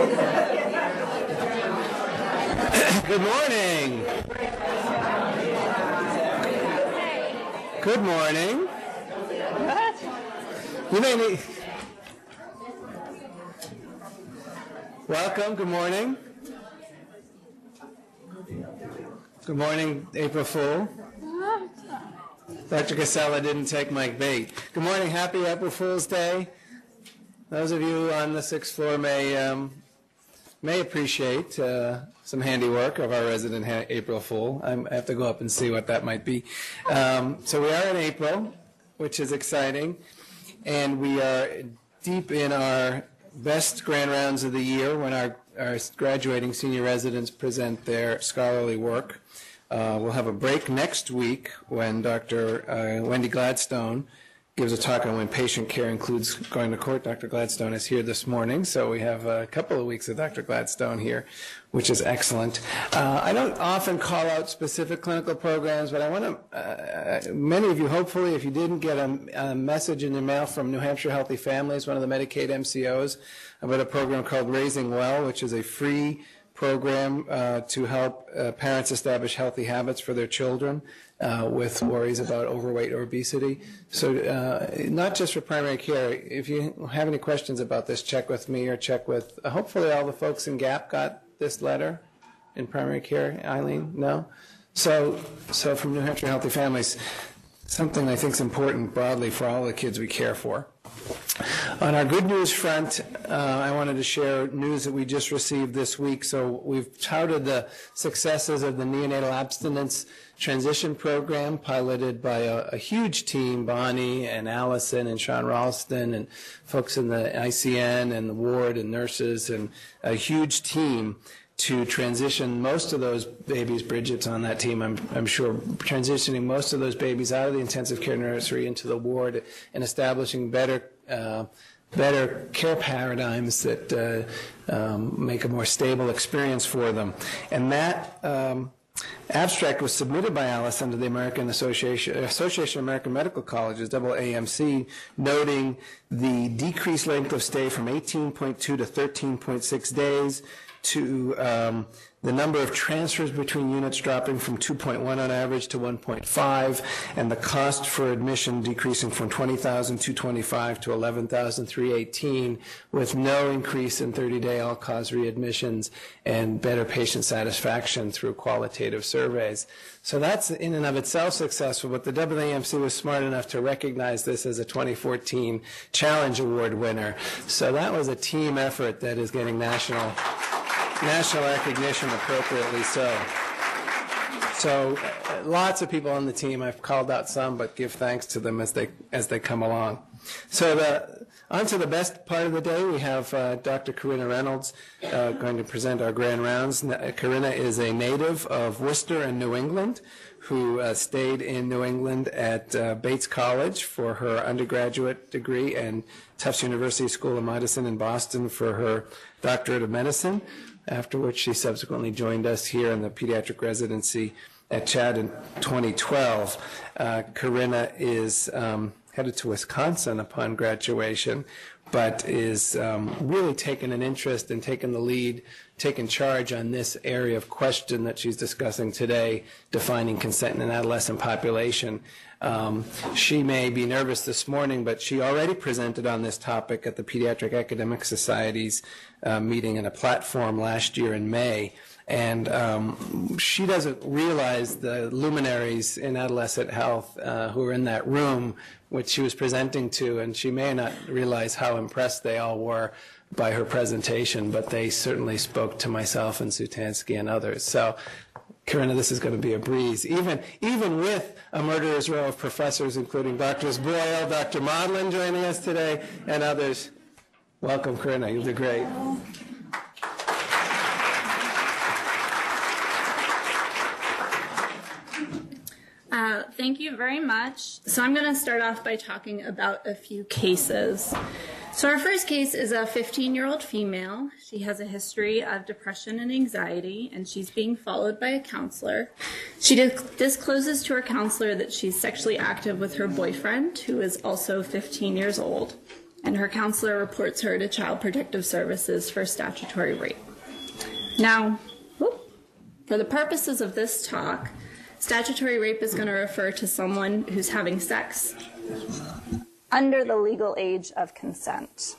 Good morning. Good morning. What? You may need. Welcome. Good morning. Good morning, April Fool. Dr. Casella didn't take my bait. Good morning. Happy April Fool's Day. Those of you on the sixth floor may um, may appreciate uh, some handiwork of our resident ha- April Fool. I'm, i have to go up and see what that might be. Um, so we are in April, which is exciting, and we are deep in our best grand rounds of the year when our, our graduating senior residents present their scholarly work. Uh, we'll have a break next week when Dr. Uh, Wendy Gladstone gives a talk on when patient care includes going to court. Dr. Gladstone is here this morning, so we have a couple of weeks of Dr. Gladstone here, which is excellent. Uh, I don't often call out specific clinical programs, but I want to, uh, many of you, hopefully, if you didn't get a, a, message in your mail from New Hampshire Healthy Families, one of the Medicaid MCOs, about a program called Raising Well, which is a free program uh, to help uh, parents establish healthy habits for their children uh, with worries about overweight or obesity. So, uh, not just for primary care. If you have any questions about this, check with me or check with. Uh, hopefully, all the folks in GAP got this letter in primary care. Eileen, no. So, so from New Hampshire Healthy Families, something I think is important broadly for all the kids we care for. On our good news front, uh, I wanted to share news that we just received this week. So we've touted the successes of the neonatal abstinence transition program piloted by a, a, huge team, Bonnie and Allison and Shawn Ralston and folks in the ICN and the ward and nurses and a huge team to transition most of those babies, Bridget's on that team, I'm, I'm sure, transitioning most of those babies out of the intensive care nursery into the ward and establishing better uh, better care paradigms that uh, um, make a more stable experience for them. And that um, abstract was submitted by Alice under the American Association, Association of American Medical Colleges, AAMC, noting the decreased length of stay from 18.2 to 13.6 days, to um, the number of transfers between units dropping from 2.1 on average to 1.5, and the cost for admission decreasing from 20,225 to 11,318, with no increase in 30-day all-cause readmissions and better patient satisfaction through qualitative surveys. So that's in and of itself successful, but the AAMC was smart enough to recognize this as a 2014 Challenge Award winner. So that was a team effort that is getting national national recognition appropriately so. So uh, lots of people on the team. I've called out some, but give thanks to them as they as they come along. So the, on to the best part of the day. We have uh, Dr. Karina Reynolds uh, going to present our grand rounds. Karina is a native of Worcester and New England who uh, stayed in New England at uh, Bates College for her undergraduate degree and Tufts University School of Medicine in Boston for her doctorate of medicine after which she subsequently joined us here in the pediatric residency at CHAD in 2012. Uh, Karina is um, headed to Wisconsin upon graduation, but is um, really taking an interest and taking the lead, taking charge on this area of question that she's discussing today, defining consent in an adolescent population. Um, she may be nervous this morning, but she already presented on this topic at the Pediatric Academic Society's uh, meeting in a platform last year in May. And um, she doesn't realize the luminaries in adolescent health uh, who are in that room, which she was presenting to, and she may not realize how impressed they all were by her presentation, but they certainly spoke to myself and Sutansky and others. So Karina, this is going to be a breeze. Even, even with a murderer's row of professors, including Drs. Boyle, Dr. Modlin joining us today, and others. Welcome, Karina. You'll do great. Uh, thank you very much. So I'm going to start off by talking about a few cases. So our first case is a 15-year-old female. She has a history of depression and anxiety, and she's being followed by a counselor. She discloses to her counselor that she's sexually active with her boyfriend, who is also 15 years old. and her counselor reports her to Child Protective Services for statutory rape. Now, for the purposes of this talk, statutory rape is going to refer to someone who's having sex under the legal age of consent.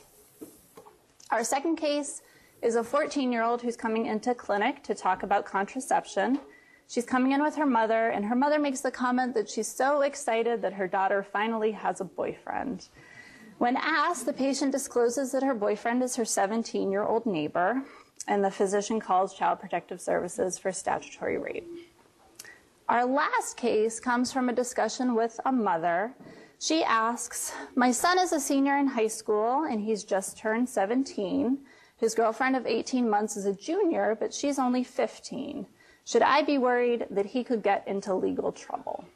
Our second case is a 14 year old who's coming into clinic to talk about contraception. She's coming in with her mother, and her mother makes the comment that she's so excited that her daughter finally has a boyfriend. When asked, the patient discloses that her boyfriend is her 17 year old neighbor, and the physician calls Child Protective Services for statutory rape. Our last case comes from a discussion with a mother. She asks, My son is a senior in high school and he's just turned 17. His girlfriend of 18 months is a junior, but she's only 15. Should I be worried that he could get into legal trouble?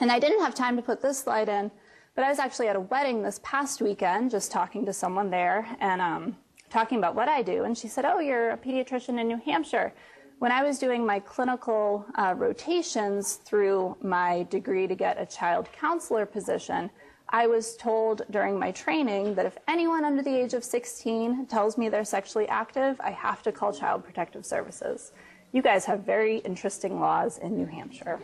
And I didn't have time to put this slide in, but I was actually at a wedding this past weekend, just talking to someone there and um, talking about what I do. And she said, Oh, you're a pediatrician in New Hampshire. When I was doing my clinical uh, rotations through my degree to get a child counselor position, I was told during my training that if anyone under the age of 16 tells me they're sexually active, I have to call Child Protective Services. You guys have very interesting laws in New Hampshire.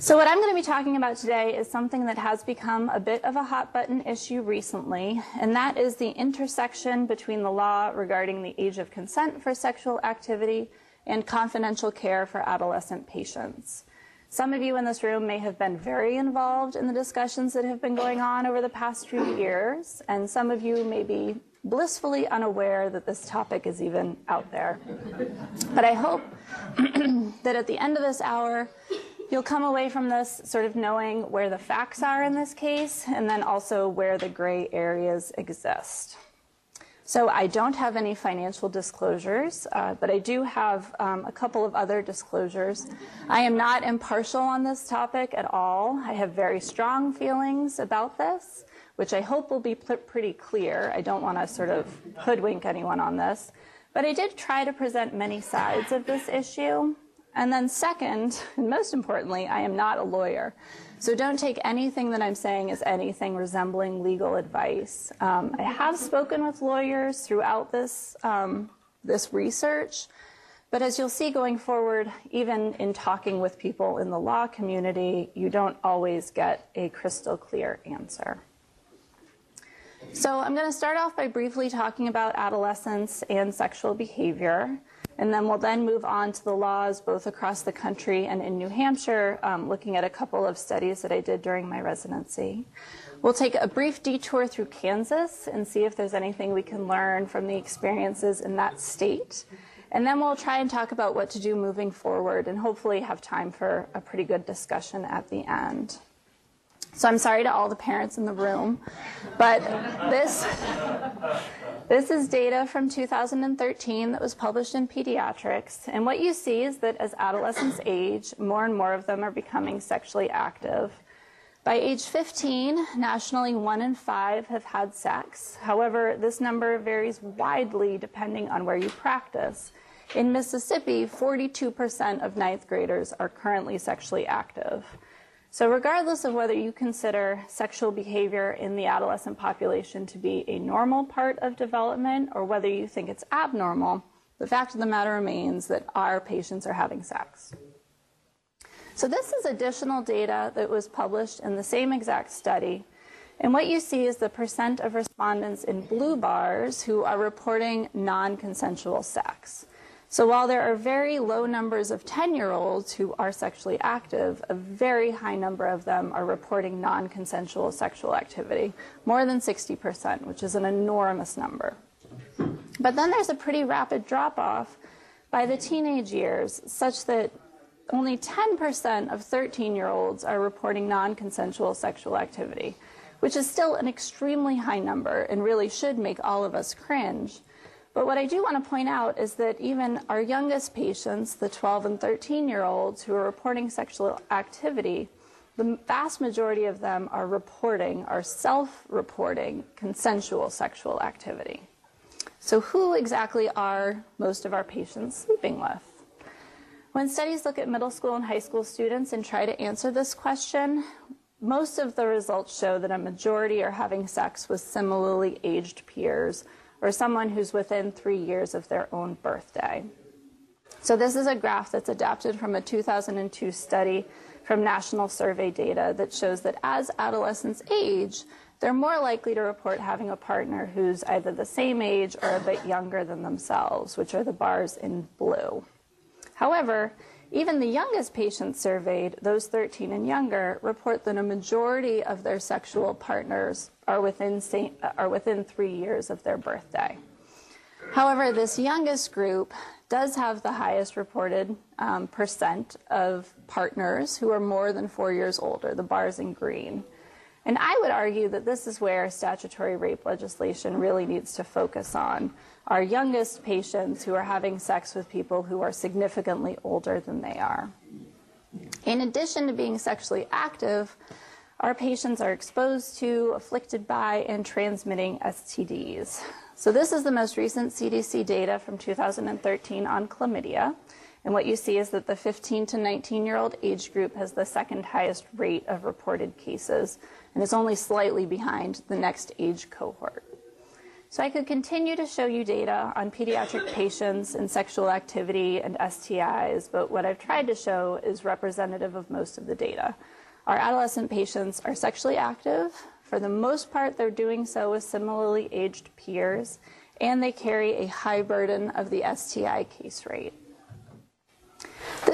So, what I'm going to be talking about today is something that has become a bit of a hot button issue recently, and that is the intersection between the law regarding the age of consent for sexual activity and confidential care for adolescent patients. Some of you in this room may have been very involved in the discussions that have been going on over the past few years, and some of you may be blissfully unaware that this topic is even out there. But I hope that at the end of this hour, you'll come away from this sort of knowing where the facts are in this case, and then also where the gray areas exist. So I don't have any financial disclosures, uh, but I do have um, a couple of other disclosures. I am not impartial on this topic at all. I have very strong feelings about this, which I hope will be pretty clear. I don't want to sort of hoodwink anyone on this. But I did try to present many sides of this issue. And then, second, and most importantly, I am not a lawyer. So don't take anything that I'm saying as anything resembling legal advice. Um, I have spoken with lawyers throughout this, um, this research, but as you'll see going forward, even in talking with people in the law community, you don't always get a crystal clear answer. So I'm going to start off by briefly talking about adolescence and sexual behavior. And then we'll then move on to the laws both across the country and in New Hampshire, um, looking at a couple of studies that I did during my residency. We'll take a brief detour through Kansas and see if there's anything we can learn from the experiences in that state. And then we'll try and talk about what to do moving forward and hopefully have time for a pretty good discussion at the end. So I'm sorry to all the parents in the room, but this this is data from 2013 that was published in Pediatrics. And what you see is that as adolescents age, more and more of them are becoming sexually active. By age 15, nationally, one in five have had sex. However, this number varies widely depending on where you practice. In Mississippi, 42% of ninth graders are currently sexually active. So, regardless of whether you consider sexual behavior in the adolescent population to be a normal part of development or whether you think it's abnormal, the fact of the matter remains that our patients are having sex. So, this is additional data that was published in the same exact study. And what you see is the percent of respondents in blue bars who are reporting non consensual sex. So while there are very low numbers of 10 year olds who are sexually active, a very high number of them are reporting non consensual sexual activity, more than 60%, which is an enormous number. But then there's a pretty rapid drop off by the teenage years, such that only 10% of 13 year olds are reporting non consensual sexual activity, which is still an extremely high number and really should make all of us cringe. But what I do want to point out is that even our youngest patients, the 12 and 13 year olds who are reporting sexual activity, the vast majority of them are reporting, are self reporting consensual sexual activity. So, who exactly are most of our patients sleeping with? When studies look at middle school and high school students and try to answer this question, most of the results show that a majority are having sex with similarly aged peers or someone who's within three years of their own birthday. So, this is a graph that's adapted from a 2002 study from national survey data that shows that as adolescents age, they're more likely to report having a partner who's either the same age or a bit younger than themselves, which are the bars in blue. However, even the youngest patients surveyed, those 13 and younger, report that a majority of their sexual partners are within, are within three years of their birthday. However, this youngest group does have the highest reported um, percent of partners who are more than four years older, the bars in green. And I would argue that this is where statutory rape legislation really needs to focus on our youngest patients who are having sex with people who are significantly older than they are. In addition to being sexually active, our patients are exposed to, afflicted by, and transmitting STDs. So, this is the most recent CDC data from 2013 on chlamydia. And what you see is that the 15 to 19 year old age group has the second highest rate of reported cases and is only slightly behind the next age cohort. So I could continue to show you data on pediatric patients and sexual activity and STIs, but what I've tried to show is representative of most of the data. Our adolescent patients are sexually active. For the most part, they're doing so with similarly aged peers, and they carry a high burden of the STI case rate.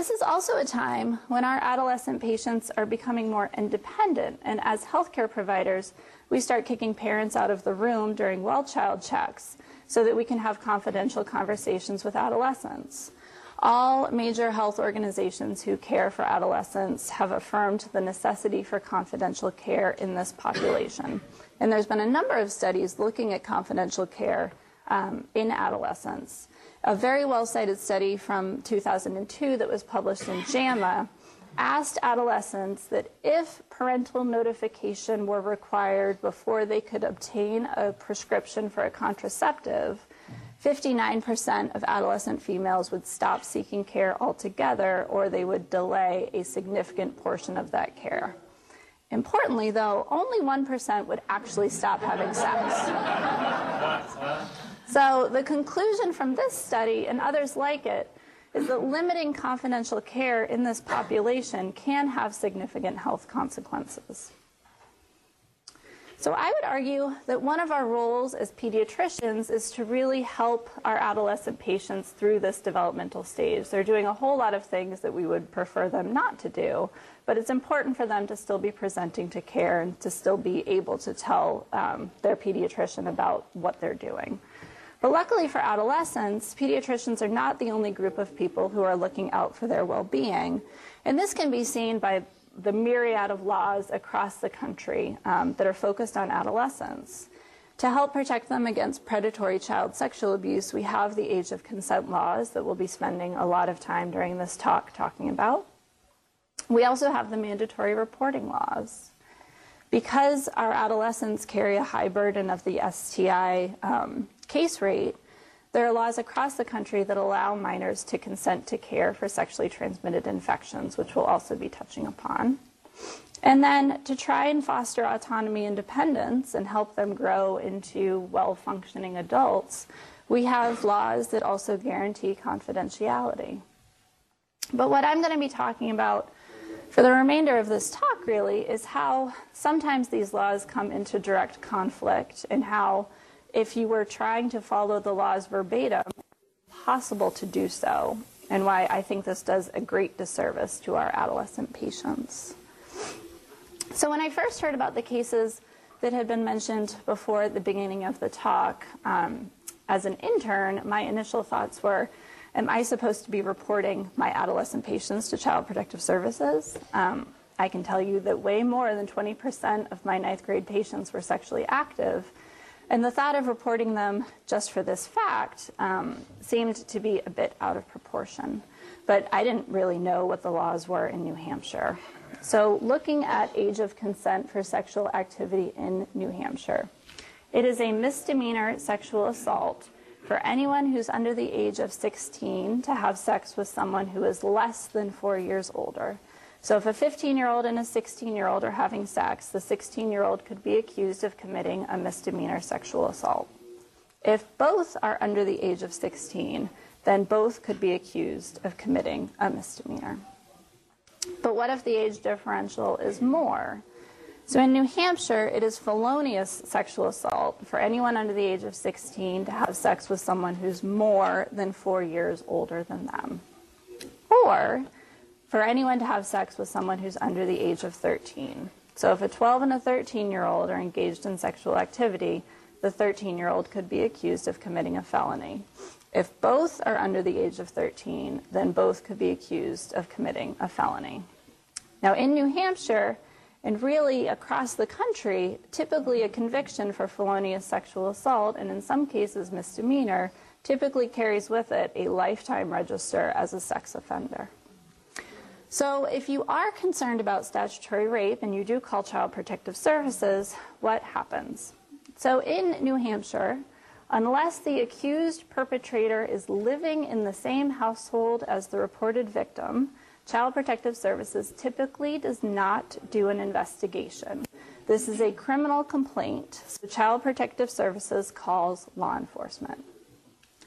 This is also a time when our adolescent patients are becoming more independent, and as healthcare providers, we start kicking parents out of the room during well child checks so that we can have confidential conversations with adolescents. All major health organizations who care for adolescents have affirmed the necessity for confidential care in this population. And there's been a number of studies looking at confidential care um, in adolescents. A very well cited study from 2002 that was published in JAMA asked adolescents that if parental notification were required before they could obtain a prescription for a contraceptive, 59% of adolescent females would stop seeking care altogether or they would delay a significant portion of that care. Importantly, though, only 1% would actually stop having sex. So the conclusion from this study and others like it is that limiting confidential care in this population can have significant health consequences. So I would argue that one of our roles as pediatricians is to really help our adolescent patients through this developmental stage. They're doing a whole lot of things that we would prefer them not to do, but it's important for them to still be presenting to care and to still be able to tell um, their pediatrician about what they're doing. But luckily for adolescents, pediatricians are not the only group of people who are looking out for their well being. And this can be seen by the myriad of laws across the country um, that are focused on adolescents. To help protect them against predatory child sexual abuse, we have the age of consent laws that we'll be spending a lot of time during this talk talking about. We also have the mandatory reporting laws. Because our adolescents carry a high burden of the STI um, case rate, there are laws across the country that allow minors to consent to care for sexually transmitted infections, which we'll also be touching upon. And then to try and foster autonomy and independence and help them grow into well functioning adults, we have laws that also guarantee confidentiality. But what I'm going to be talking about for the remainder of this talk really is how sometimes these laws come into direct conflict and how if you were trying to follow the laws verbatim, possible to do so, and why I think this does a great disservice to our adolescent patients. So, when I first heard about the cases that had been mentioned before at the beginning of the talk, um, as an intern, my initial thoughts were Am I supposed to be reporting my adolescent patients to Child Protective Services? Um, I can tell you that way more than 20% of my ninth grade patients were sexually active and the thought of reporting them just for this fact um, seemed to be a bit out of proportion. But I didn't really know what the laws were in New Hampshire. So, looking at age of consent for sexual activity in New Hampshire, it is a misdemeanor sexual assault for anyone who's under the age of 16 to have sex with someone who is less than four years older. So if a 15 year old and a 16 year old are having sex, the 16 year old could be accused of committing a misdemeanor sexual assault. If both are under the age of 16, then both could be accused of committing a misdemeanor. But what if the age differential is more? So in New Hampshire, it is felonious sexual assault for anyone under the age of 16 to have sex with someone who's more than four years older than them. Or for anyone to have sex with someone who's under the age of 13. So if a 12 and a 13 year old are engaged in sexual activity, the 13 year old could be accused of committing a felony. If both are under the age of 13, then both could be accused of committing a felony. Now, in New Hampshire, and really across the country, typically a conviction for felonious sexual assault, and in some cases misdemeanor, typically carries with it a lifetime register as a sex offender. So, if you are concerned about statutory rape and you do call Child Protective Services, what happens? So, in New Hampshire, unless the accused perpetrator is living in the same household as the reported victim, Child Protective Services typically does not do an investigation. This is a criminal complaint, so Child Protective Services calls law enforcement.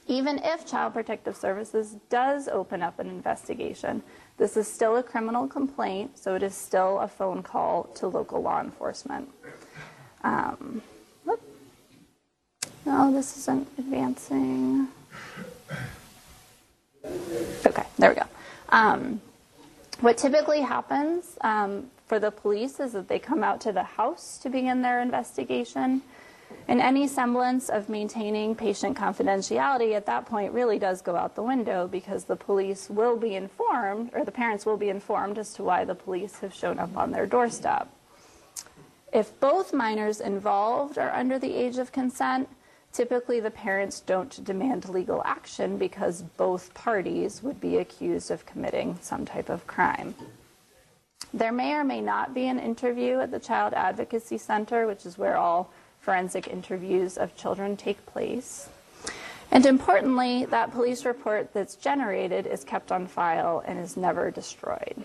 Even if Child Protective Services does open up an investigation, this is still a criminal complaint, so it is still a phone call to local law enforcement. Um, no, this isn't advancing. Okay, there we go. Um, what typically happens um, for the police is that they come out to the house to begin their investigation. And any semblance of maintaining patient confidentiality at that point really does go out the window because the police will be informed, or the parents will be informed as to why the police have shown up on their doorstep. If both minors involved are under the age of consent, typically the parents don't demand legal action because both parties would be accused of committing some type of crime. There may or may not be an interview at the Child Advocacy Center, which is where all forensic interviews of children take place. And importantly, that police report that's generated is kept on file and is never destroyed.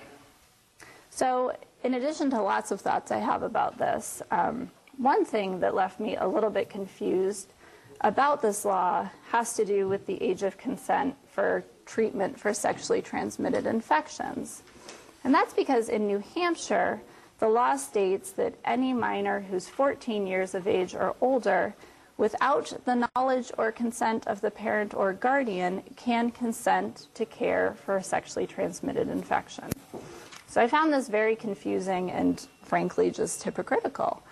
So, in addition to lots of thoughts I have about this, um, one thing that left me a little bit confused about this law has to do with the age of consent for treatment for sexually transmitted infections. And that's because in New Hampshire, the law states that any minor who's 14 years of age or older, without the knowledge or consent of the parent or guardian, can consent to care for a sexually transmitted infection. So I found this very confusing and frankly just hypocritical.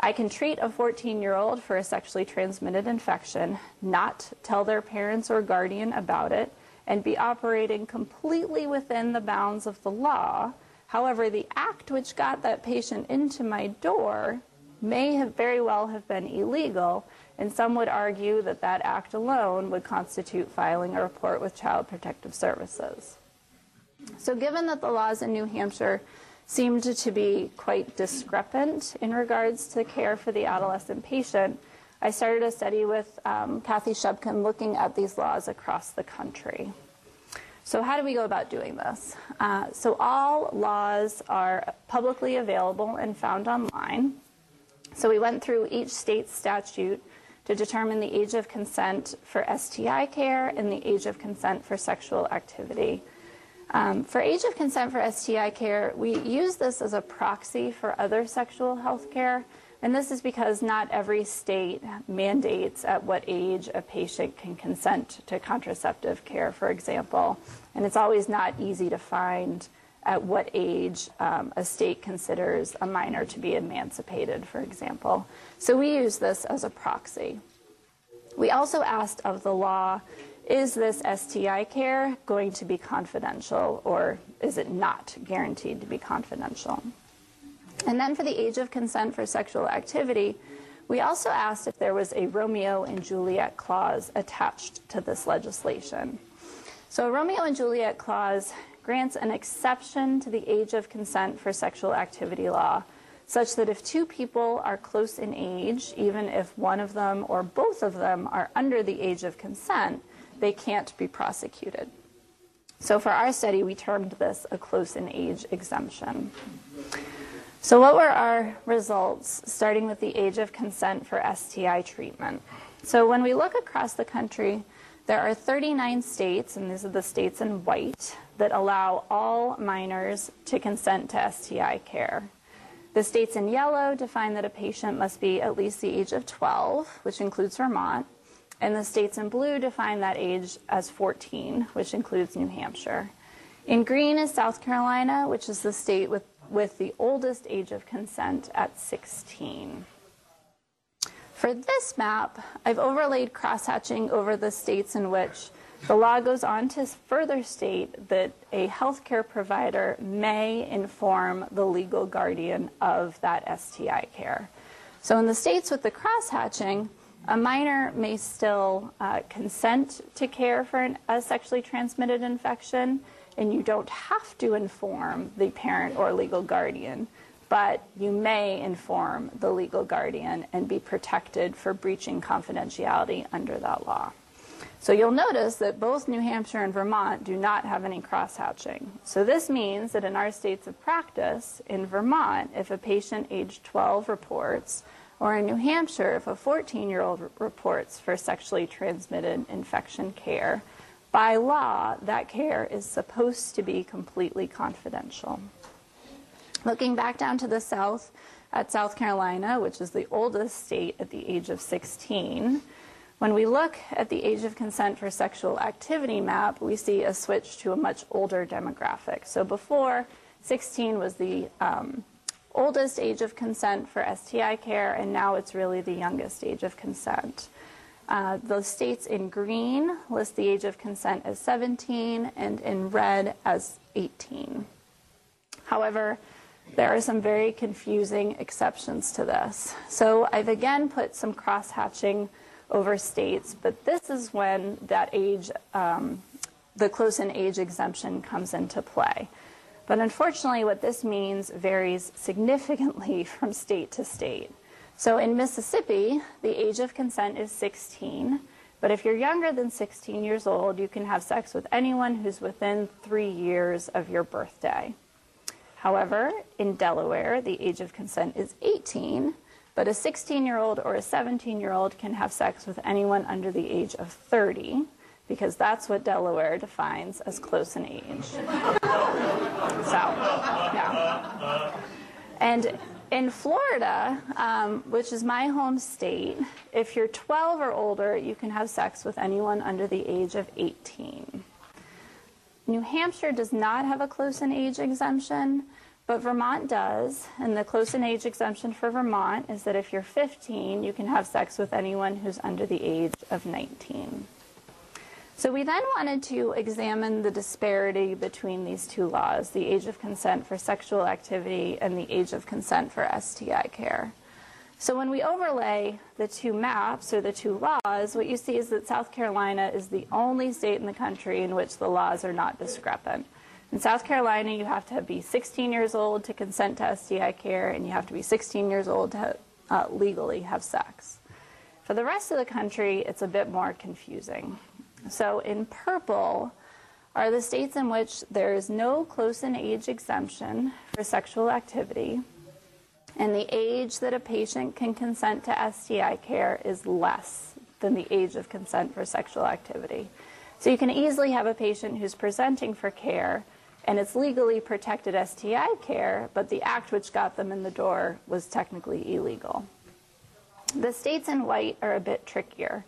I can treat a 14 year old for a sexually transmitted infection, not tell their parents or guardian about it, and be operating completely within the bounds of the law However, the act which got that patient into my door may have very well have been illegal, and some would argue that that act alone would constitute filing a report with Child Protective Services. So, given that the laws in New Hampshire seemed to be quite discrepant in regards to care for the adolescent patient, I started a study with um, Kathy Shubkin looking at these laws across the country. So, how do we go about doing this? Uh, so, all laws are publicly available and found online. So, we went through each state statute to determine the age of consent for STI care and the age of consent for sexual activity. Um, for age of consent for STI care, we use this as a proxy for other sexual health care. And this is because not every state mandates at what age a patient can consent to contraceptive care, for example. And it's always not easy to find at what age um, a state considers a minor to be emancipated, for example. So we use this as a proxy. We also asked of the law is this STI care going to be confidential or is it not guaranteed to be confidential? And then for the age of consent for sexual activity, we also asked if there was a Romeo and Juliet clause attached to this legislation. So, a Romeo and Juliet clause grants an exception to the age of consent for sexual activity law, such that if two people are close in age, even if one of them or both of them are under the age of consent, they can't be prosecuted. So for our study, we termed this a close in age exemption. So what were our results, starting with the age of consent for STI treatment? So when we look across the country, there are 39 states, and these are the states in white, that allow all minors to consent to STI care. The states in yellow define that a patient must be at least the age of 12, which includes Vermont, and the states in blue define that age as 14, which includes New Hampshire. In green is South Carolina, which is the state with, with the oldest age of consent at 16. For this map, I've overlaid crosshatching over the states in which the law goes on to further state that a healthcare provider may inform the legal guardian of that STI care. So in the states with the crosshatching, a minor may still uh, consent to care for an, a sexually transmitted infection, and you don't have to inform the parent or legal guardian, but you may inform the legal guardian and be protected for breaching confidentiality under that law. So you'll notice that both New Hampshire and Vermont do not have any crosshatching. So this means that in our states of practice, in Vermont, if a patient age 12 reports, or in New Hampshire, if a 14 year old reports for sexually transmitted infection care, by law, that care is supposed to be completely confidential. Looking back down to the south at South Carolina, which is the oldest state at the age of 16, when we look at the age of consent for sexual activity map, we see a switch to a much older demographic. So before, 16 was the um, oldest age of consent for STI care, and now it's really the youngest age of consent. Uh, the states in green list the age of consent as 17 and in red as 18. However, there are some very confusing exceptions to this. So I've again put some cross-hatching over states, but this is when that age, um, the close in age exemption comes into play. But unfortunately, what this means varies significantly from state to state. So in Mississippi, the age of consent is 16. But if you're younger than 16 years old, you can have sex with anyone who's within three years of your birthday. However, in Delaware, the age of consent is 18, but a 16 year old or a 17 year old can have sex with anyone under the age of 30 because that's what Delaware defines as close in age. so, yeah. And in Florida, um, which is my home state, if you're 12 or older, you can have sex with anyone under the age of 18. New Hampshire does not have a close in age exemption, but Vermont does. And the close in age exemption for Vermont is that if you're 15, you can have sex with anyone who's under the age of 19. So we then wanted to examine the disparity between these two laws, the age of consent for sexual activity and the age of consent for STI care. So when we overlay the two maps or the two laws, what you see is that South Carolina is the only state in the country in which the laws are not discrepant. In South Carolina, you have to be 16 years old to consent to STI care, and you have to be 16 years old to uh, legally have sex. For the rest of the country, it's a bit more confusing. So in purple are the states in which there is no close in age exemption for sexual activity, and the age that a patient can consent to STI care is less than the age of consent for sexual activity. So you can easily have a patient who's presenting for care and it's legally protected STI care, but the act which got them in the door was technically illegal. The states in white are a bit trickier.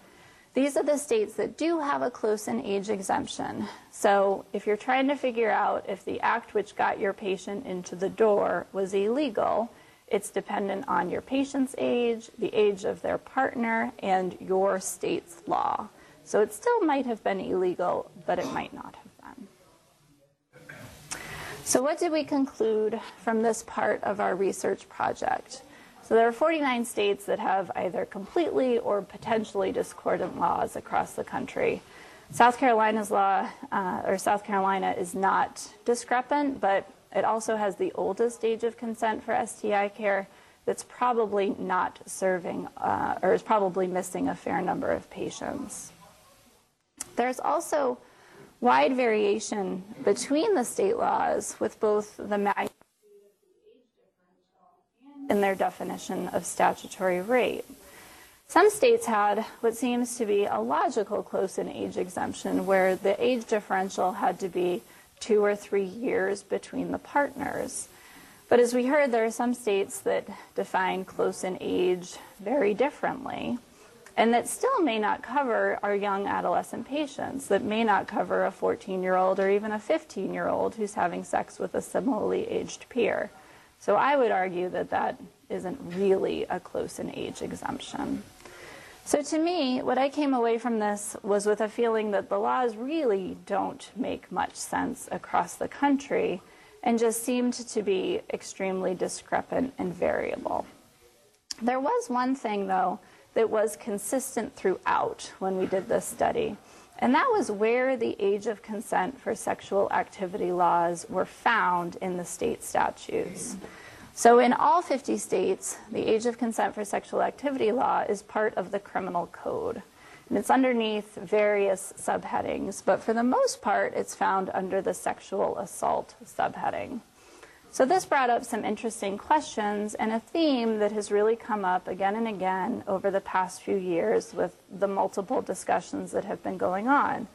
These are the states that do have a close in age exemption. So if you're trying to figure out if the act which got your patient into the door was illegal, it's dependent on your patient's age, the age of their partner, and your state's law. So it still might have been illegal, but it might not have been. So what did we conclude from this part of our research project? So there are 49 states that have either completely or potentially discordant laws across the country. South Carolina's law, uh, or South Carolina, is not discrepant, but it also has the oldest age of consent for STI care that's probably not serving uh, or is probably missing a fair number of patients. There's also wide variation between the state laws with both the magnitude in their definition of statutory rape. Some states had what seems to be a logical close in age exemption where the age differential had to be two or three years between the partners. But as we heard, there are some states that define close in age very differently, and that still may not cover our young adolescent patients, that may not cover a 14 year old or even a 15 year old who's having sex with a similarly aged peer. So I would argue that that isn't really a close in age exemption. So to me, what I came away from this was with a feeling that the laws really don't make much sense across the country and just seemed to be extremely discrepant and variable. There was one thing, though, that was consistent throughout when we did this study, and that was where the age of consent for sexual activity laws were found in the state statutes. So, in all 50 states, the age of consent for sexual activity law is part of the criminal code. And it's underneath various subheadings, but for the most part, it's found under the sexual assault subheading. So, this brought up some interesting questions and a theme that has really come up again and again over the past few years with the multiple discussions that have been going on.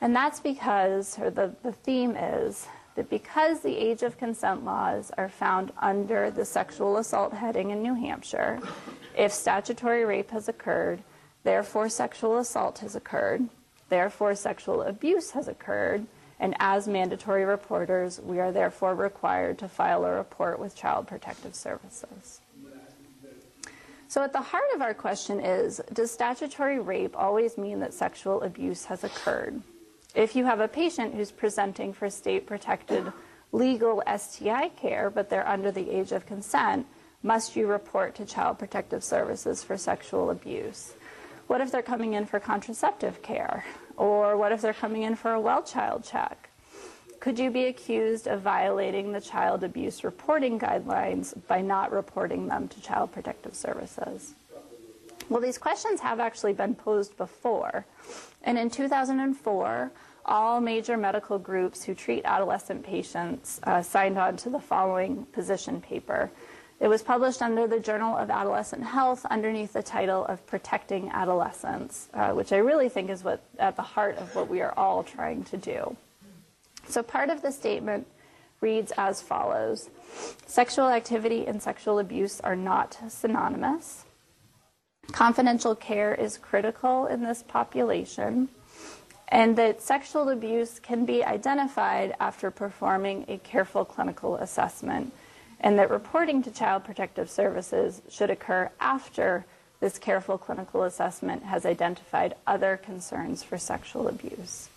And that's because, or the, the theme is, that because the age of consent laws are found under the sexual assault heading in New Hampshire, if statutory rape has occurred, therefore sexual assault has occurred, therefore sexual abuse has occurred, and as mandatory reporters, we are therefore required to file a report with Child Protective Services. So, at the heart of our question is Does statutory rape always mean that sexual abuse has occurred? If you have a patient who's presenting for state protected legal STI care, but they're under the age of consent, must you report to Child Protective Services for sexual abuse? What if they're coming in for contraceptive care? Or what if they're coming in for a well child check? Could you be accused of violating the child abuse reporting guidelines by not reporting them to Child Protective Services? Well, these questions have actually been posed before. And in 2004, all major medical groups who treat adolescent patients uh, signed on to the following position paper. It was published under the Journal of Adolescent Health underneath the title of Protecting Adolescents, uh, which I really think is what at the heart of what we are all trying to do. So part of the statement reads as follows Sexual activity and sexual abuse are not synonymous. Confidential care is critical in this population, and that sexual abuse can be identified after performing a careful clinical assessment, and that reporting to Child Protective Services should occur after this careful clinical assessment has identified other concerns for sexual abuse.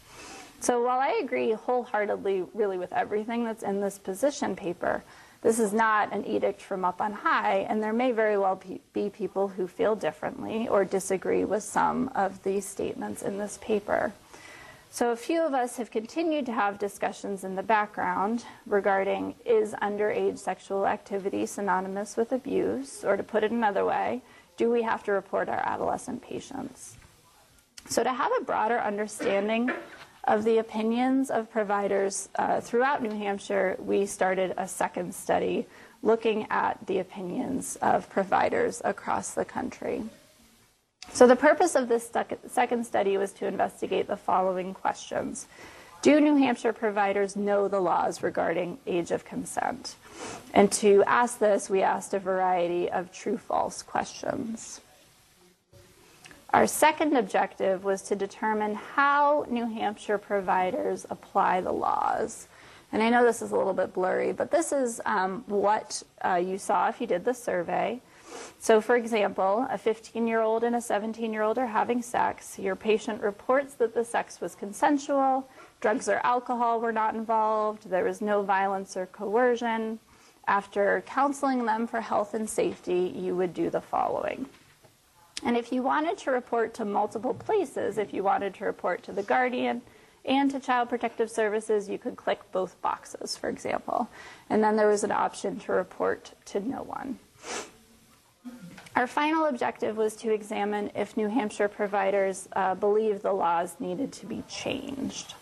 So while I agree wholeheartedly, really, with everything that's in this position paper, this is not an edict from up on high, and there may very well be people who feel differently or disagree with some of the statements in this paper. So, a few of us have continued to have discussions in the background regarding is underage sexual activity synonymous with abuse, or to put it another way, do we have to report our adolescent patients? So, to have a broader understanding of the opinions of providers uh, throughout New Hampshire, we started a second study looking at the opinions of providers across the country. So, the purpose of this second study was to investigate the following questions Do New Hampshire providers know the laws regarding age of consent? And to ask this, we asked a variety of true false questions. Our second objective was to determine how New Hampshire providers apply the laws. And I know this is a little bit blurry, but this is um, what uh, you saw if you did the survey. So, for example, a 15 year old and a 17 year old are having sex. Your patient reports that the sex was consensual, drugs or alcohol were not involved, there was no violence or coercion. After counseling them for health and safety, you would do the following. And if you wanted to report to multiple places, if you wanted to report to the guardian and to Child Protective Services, you could click both boxes, for example. And then there was an option to report to no one. Our final objective was to examine if New Hampshire providers uh, believe the laws needed to be changed.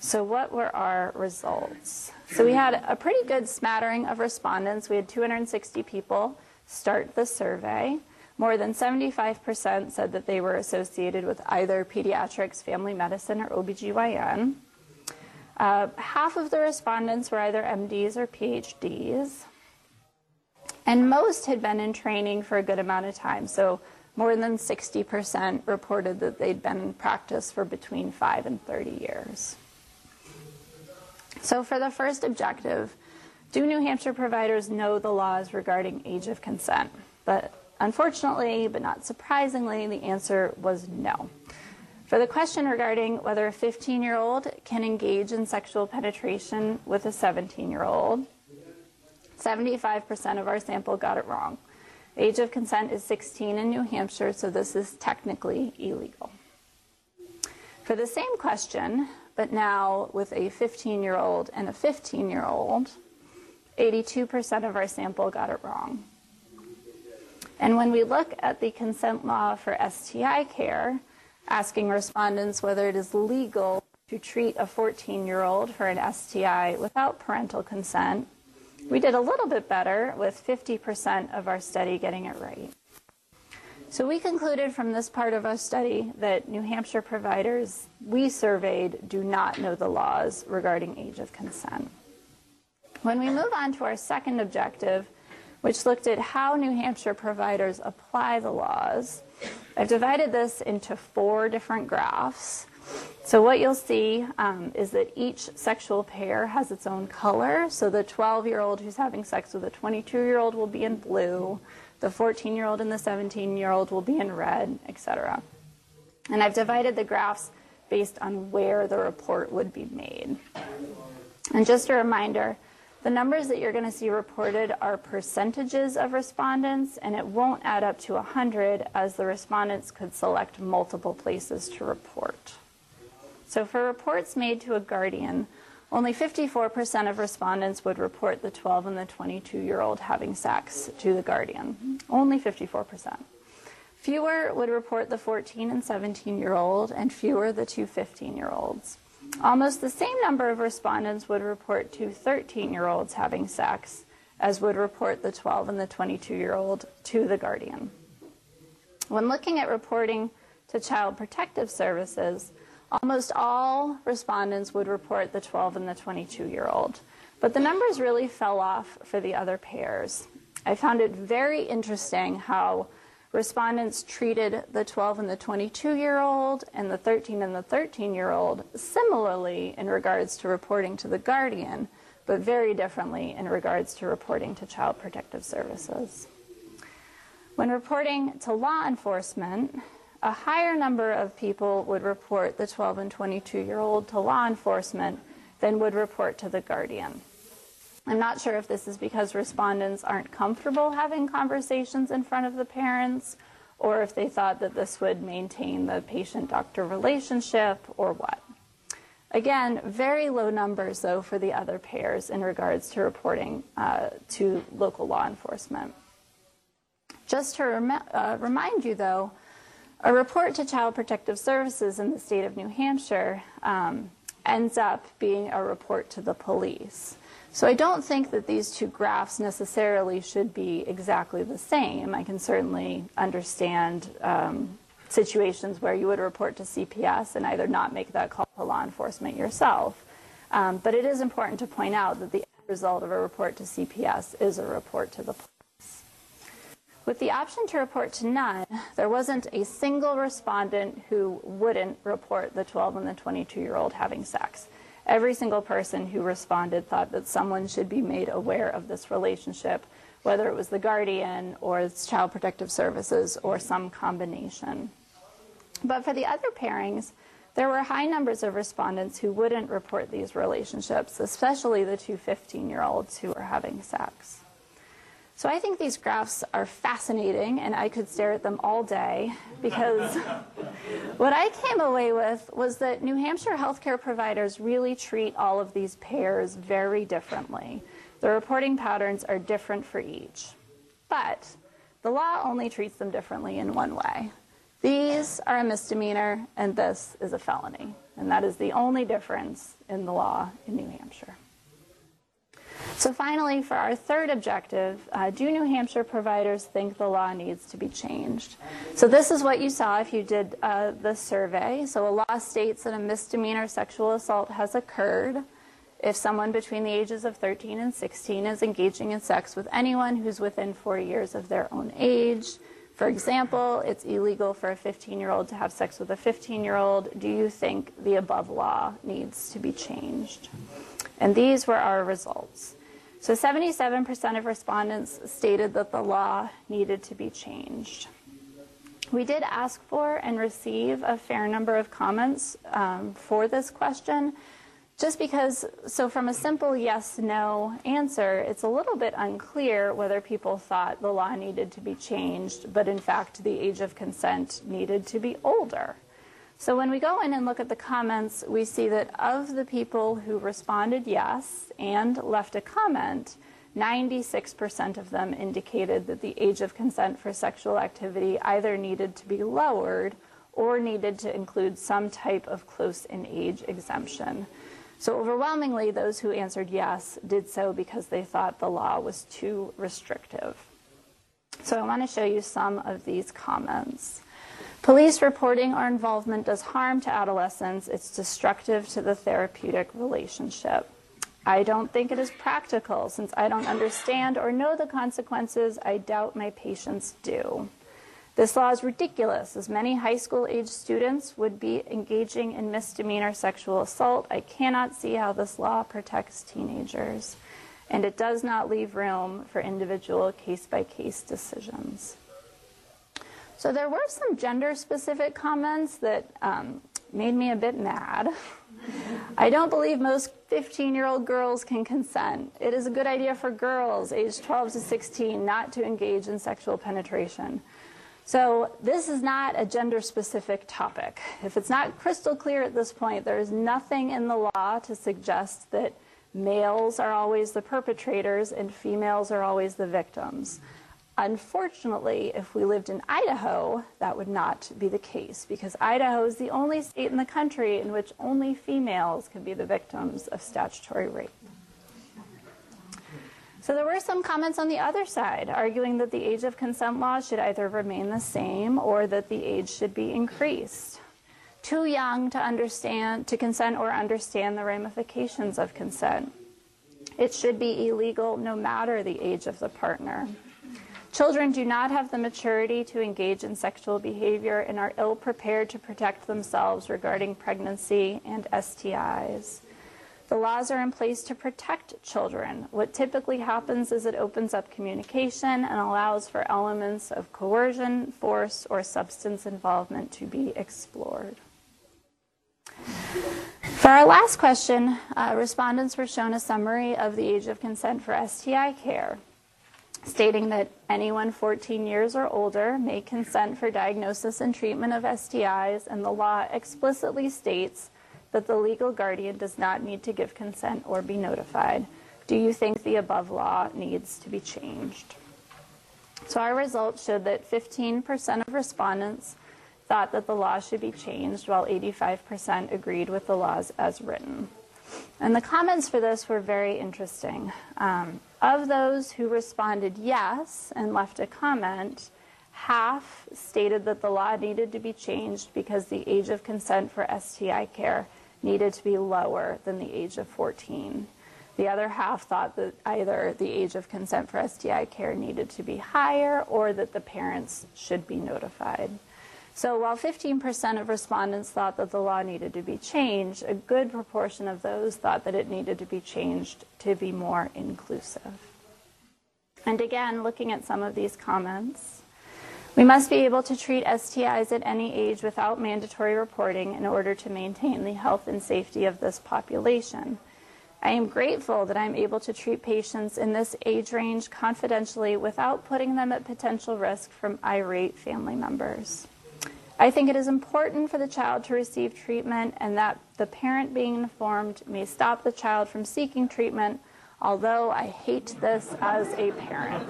So, what were our results? So, we had a pretty good smattering of respondents. We had 260 people start the survey. More than 75% said that they were associated with either pediatrics, family medicine, or OBGYN. Uh, half of the respondents were either MDs or PhDs. And most had been in training for a good amount of time. So, more than 60% reported that they'd been in practice for between 5 and 30 years. So, for the first objective, do New Hampshire providers know the laws regarding age of consent? But unfortunately, but not surprisingly, the answer was no. For the question regarding whether a 15 year old can engage in sexual penetration with a 17 year old, 75% of our sample got it wrong. Age of consent is 16 in New Hampshire, so this is technically illegal. For the same question, but now with a 15 year old and a 15 year old, 82% of our sample got it wrong. And when we look at the consent law for STI care, asking respondents whether it is legal to treat a 14 year old for an STI without parental consent, we did a little bit better with 50% of our study getting it right. So we concluded from this part of our study that New Hampshire providers we surveyed do not know the laws regarding age of consent. When we move on to our second objective, which looked at how New Hampshire providers apply the laws, I've divided this into four different graphs. So what you'll see um, is that each sexual pair has its own color. So the 12-year-old who's having sex with a 22-year-old will be in blue the 14 year old and the 17 year old will be in red, etc. And I've divided the graphs based on where the report would be made. And just a reminder, the numbers that you're going to see reported are percentages of respondents, and it won't add up to 100 as the respondents could select multiple places to report. So for reports made to a guardian, only 54% of respondents would report the 12 and the 22 year old having sex to the guardian. Only 54%. Fewer would report the 14 and 17 year old, and fewer the two 15 year olds. Almost the same number of respondents would report two 13 year olds having sex as would report the 12 and the 22 year old to the guardian. When looking at reporting to Child Protective Services, Almost all respondents would report the 12 and the 22 year old, but the numbers really fell off for the other pairs. I found it very interesting how respondents treated the 12 and the 22 year old and the 13 and the 13 year old similarly in regards to reporting to the guardian, but very differently in regards to reporting to Child Protective Services. When reporting to law enforcement, a higher number of people would report the 12 and 22 year old to law enforcement than would report to the guardian. I'm not sure if this is because respondents aren't comfortable having conversations in front of the parents or if they thought that this would maintain the patient doctor relationship or what. Again, very low numbers though for the other pairs in regards to reporting uh, to local law enforcement. Just to rem- uh, remind you though, a report to Child Protective Services in the state of New Hampshire um, ends up being a report to the police. So I don't think that these two graphs necessarily should be exactly the same. I can certainly understand um, situations where you would report to CPS and either not make that call to law enforcement yourself. Um, but it is important to point out that the end result of a report to CPS is a report to the police. With the option to report to none, there wasn't a single respondent who wouldn't report the 12 and the 22 year old having sex. Every single person who responded thought that someone should be made aware of this relationship, whether it was the guardian or Child Protective Services or some combination. But for the other pairings, there were high numbers of respondents who wouldn't report these relationships, especially the two 15 year olds who were having sex. So I think these graphs are fascinating, and I could stare at them all day because what I came away with was that New Hampshire healthcare providers really treat all of these pairs very differently. The reporting patterns are different for each. But the law only treats them differently in one way. These are a misdemeanor, and this is a felony. and that is the only difference in the law in New Hampshire. So finally, for our third objective, uh, do New Hampshire providers think the law needs to be changed? So this is what you saw if you did uh, the survey. So a law states that a misdemeanor sexual assault has occurred if someone between the ages of 13 and 16 is engaging in sex with anyone who's within four years of their own age. For example, it's illegal for a 15 year old to have sex with a 15 year old. Do you think the above law needs to be changed? And these were our results. So 77% of respondents stated that the law needed to be changed. We did ask for and receive a fair number of comments um, for this question, just because, so from a simple yes no answer, it's a little bit unclear whether people thought the law needed to be changed, but in fact the age of consent needed to be older. So when we go in and look at the comments, we see that of the people who responded yes and left a comment, 96% of them indicated that the age of consent for sexual activity either needed to be lowered or needed to include some type of close in age exemption. So overwhelmingly, those who answered yes did so because they thought the law was too restrictive. So I want to show you some of these comments. Police reporting or involvement does harm to adolescents. It's destructive to the therapeutic relationship. I don't think it is practical. Since I don't understand or know the consequences, I doubt my patients do. This law is ridiculous, as many high school age students would be engaging in misdemeanor sexual assault. I cannot see how this law protects teenagers, and it does not leave room for individual case by case decisions. So there were some gender specific comments that um, made me a bit mad. I don't believe most 15 year old girls can consent. It is a good idea for girls aged 12 to 16 not to engage in sexual penetration. So, this is not a gender specific topic. If it's not crystal clear at this point, there is nothing in the law to suggest that males are always the perpetrators and females are always the victims. Unfortunately, if we lived in Idaho, that would not be the case because Idaho is the only state in the country in which only females can be the victims of statutory rape. So there were some comments on the other side arguing that the age of consent laws should either remain the same or that the age should be increased. Too young to understand to consent or understand the ramifications of consent. It should be illegal no matter the age of the partner. Children do not have the maturity to engage in sexual behavior and are ill prepared to protect themselves regarding pregnancy and STIs. The laws are in place to protect children. What typically happens is it opens up communication and allows for elements of coercion, force, or substance involvement to be explored. For our last question, uh, respondents were shown a summary of the age of consent for STI care stating that anyone 14 years or older may consent for diagnosis and treatment of STIs, and the law explicitly states that the legal guardian does not need to give consent or be notified. Do you think the above law needs to be changed? So, our results showed that 15% of respondents thought that the law should be changed, while 85% agreed with the laws as written. And the comments for this were very interesting. Um, of those who responded yes and left a comment, half stated that the law needed to be changed because the age of consent for STI care needed to be lower than the age of 14. The other half thought that either the age of consent for STI care needed to be higher or that the parents should be notified. So while 15% of respondents thought that the law needed to be changed, a good proportion of those thought that it needed to be changed to be more inclusive. And again, looking at some of these comments, we must be able to treat STIs at any age without mandatory reporting in order to maintain the health and safety of this population. I am grateful that I'm able to treat patients in this age range confidentially without putting them at potential risk from irate family members. I think it is important for the child to receive treatment and that the parent being informed may stop the child from seeking treatment, although I hate this as a parent.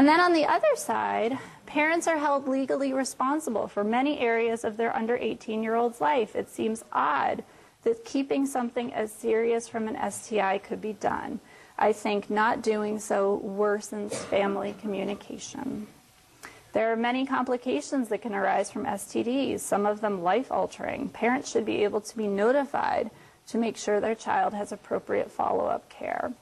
And then on the other side, Parents are held legally responsible for many areas of their under 18 year old's life. It seems odd that keeping something as serious from an STI could be done. I think not doing so worsens family communication. There are many complications that can arise from STDs, some of them life altering. Parents should be able to be notified to make sure their child has appropriate follow up care.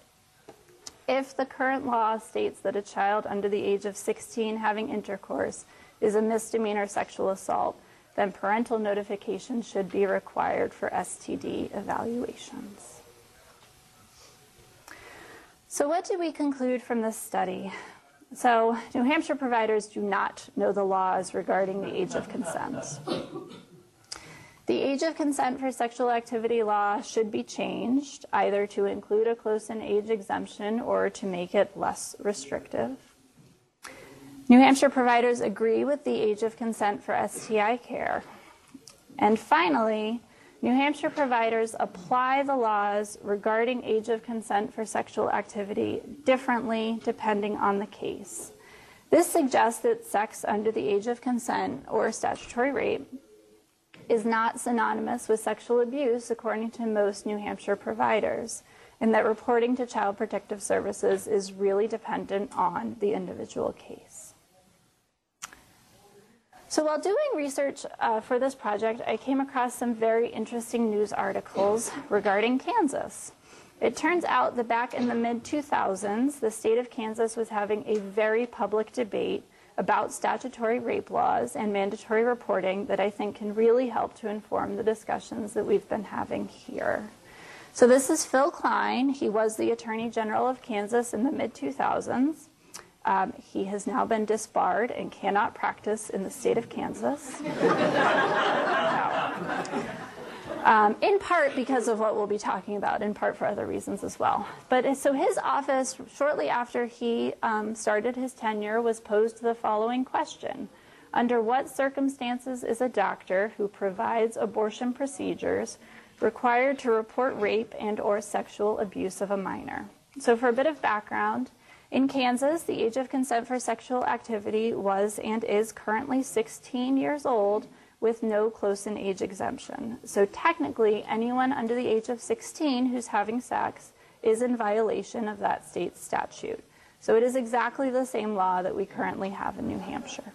If the current law states that a child under the age of 16 having intercourse is a misdemeanor sexual assault, then parental notification should be required for STD evaluations. So, what did we conclude from this study? So, New Hampshire providers do not know the laws regarding the age of consent. The age of consent for sexual activity law should be changed, either to include a close in age exemption or to make it less restrictive. New Hampshire providers agree with the age of consent for STI care. And finally, New Hampshire providers apply the laws regarding age of consent for sexual activity differently depending on the case. This suggests that sex under the age of consent or statutory rape is not synonymous with sexual abuse according to most New Hampshire providers, and that reporting to Child Protective Services is really dependent on the individual case. So, while doing research uh, for this project, I came across some very interesting news articles regarding Kansas. It turns out that back in the mid 2000s, the state of Kansas was having a very public debate about statutory rape laws and mandatory reporting that I think can really help to inform the discussions that we've been having here. So, this is Phill Kline. He was the Attorney General of Kansas in the mid 2000s. Um, he has now been disbarred and cannot practice in the state of Kansas. um, in part because of what we'll be talking about, in part for other reasons as well. But so his office, shortly after he um, started his tenure, was posed the following question Under what circumstances is a doctor who provides abortion procedures required to report rape and or sexual abuse of a minor? So for a bit of background, in Kansas, the age of consent for sexual activity was and is currently 16 years old with no close in age exemption. So technically, anyone under the age of 16 who's having sex is in violation of that state's statute. So it is exactly the same law that we currently have in New Hampshire.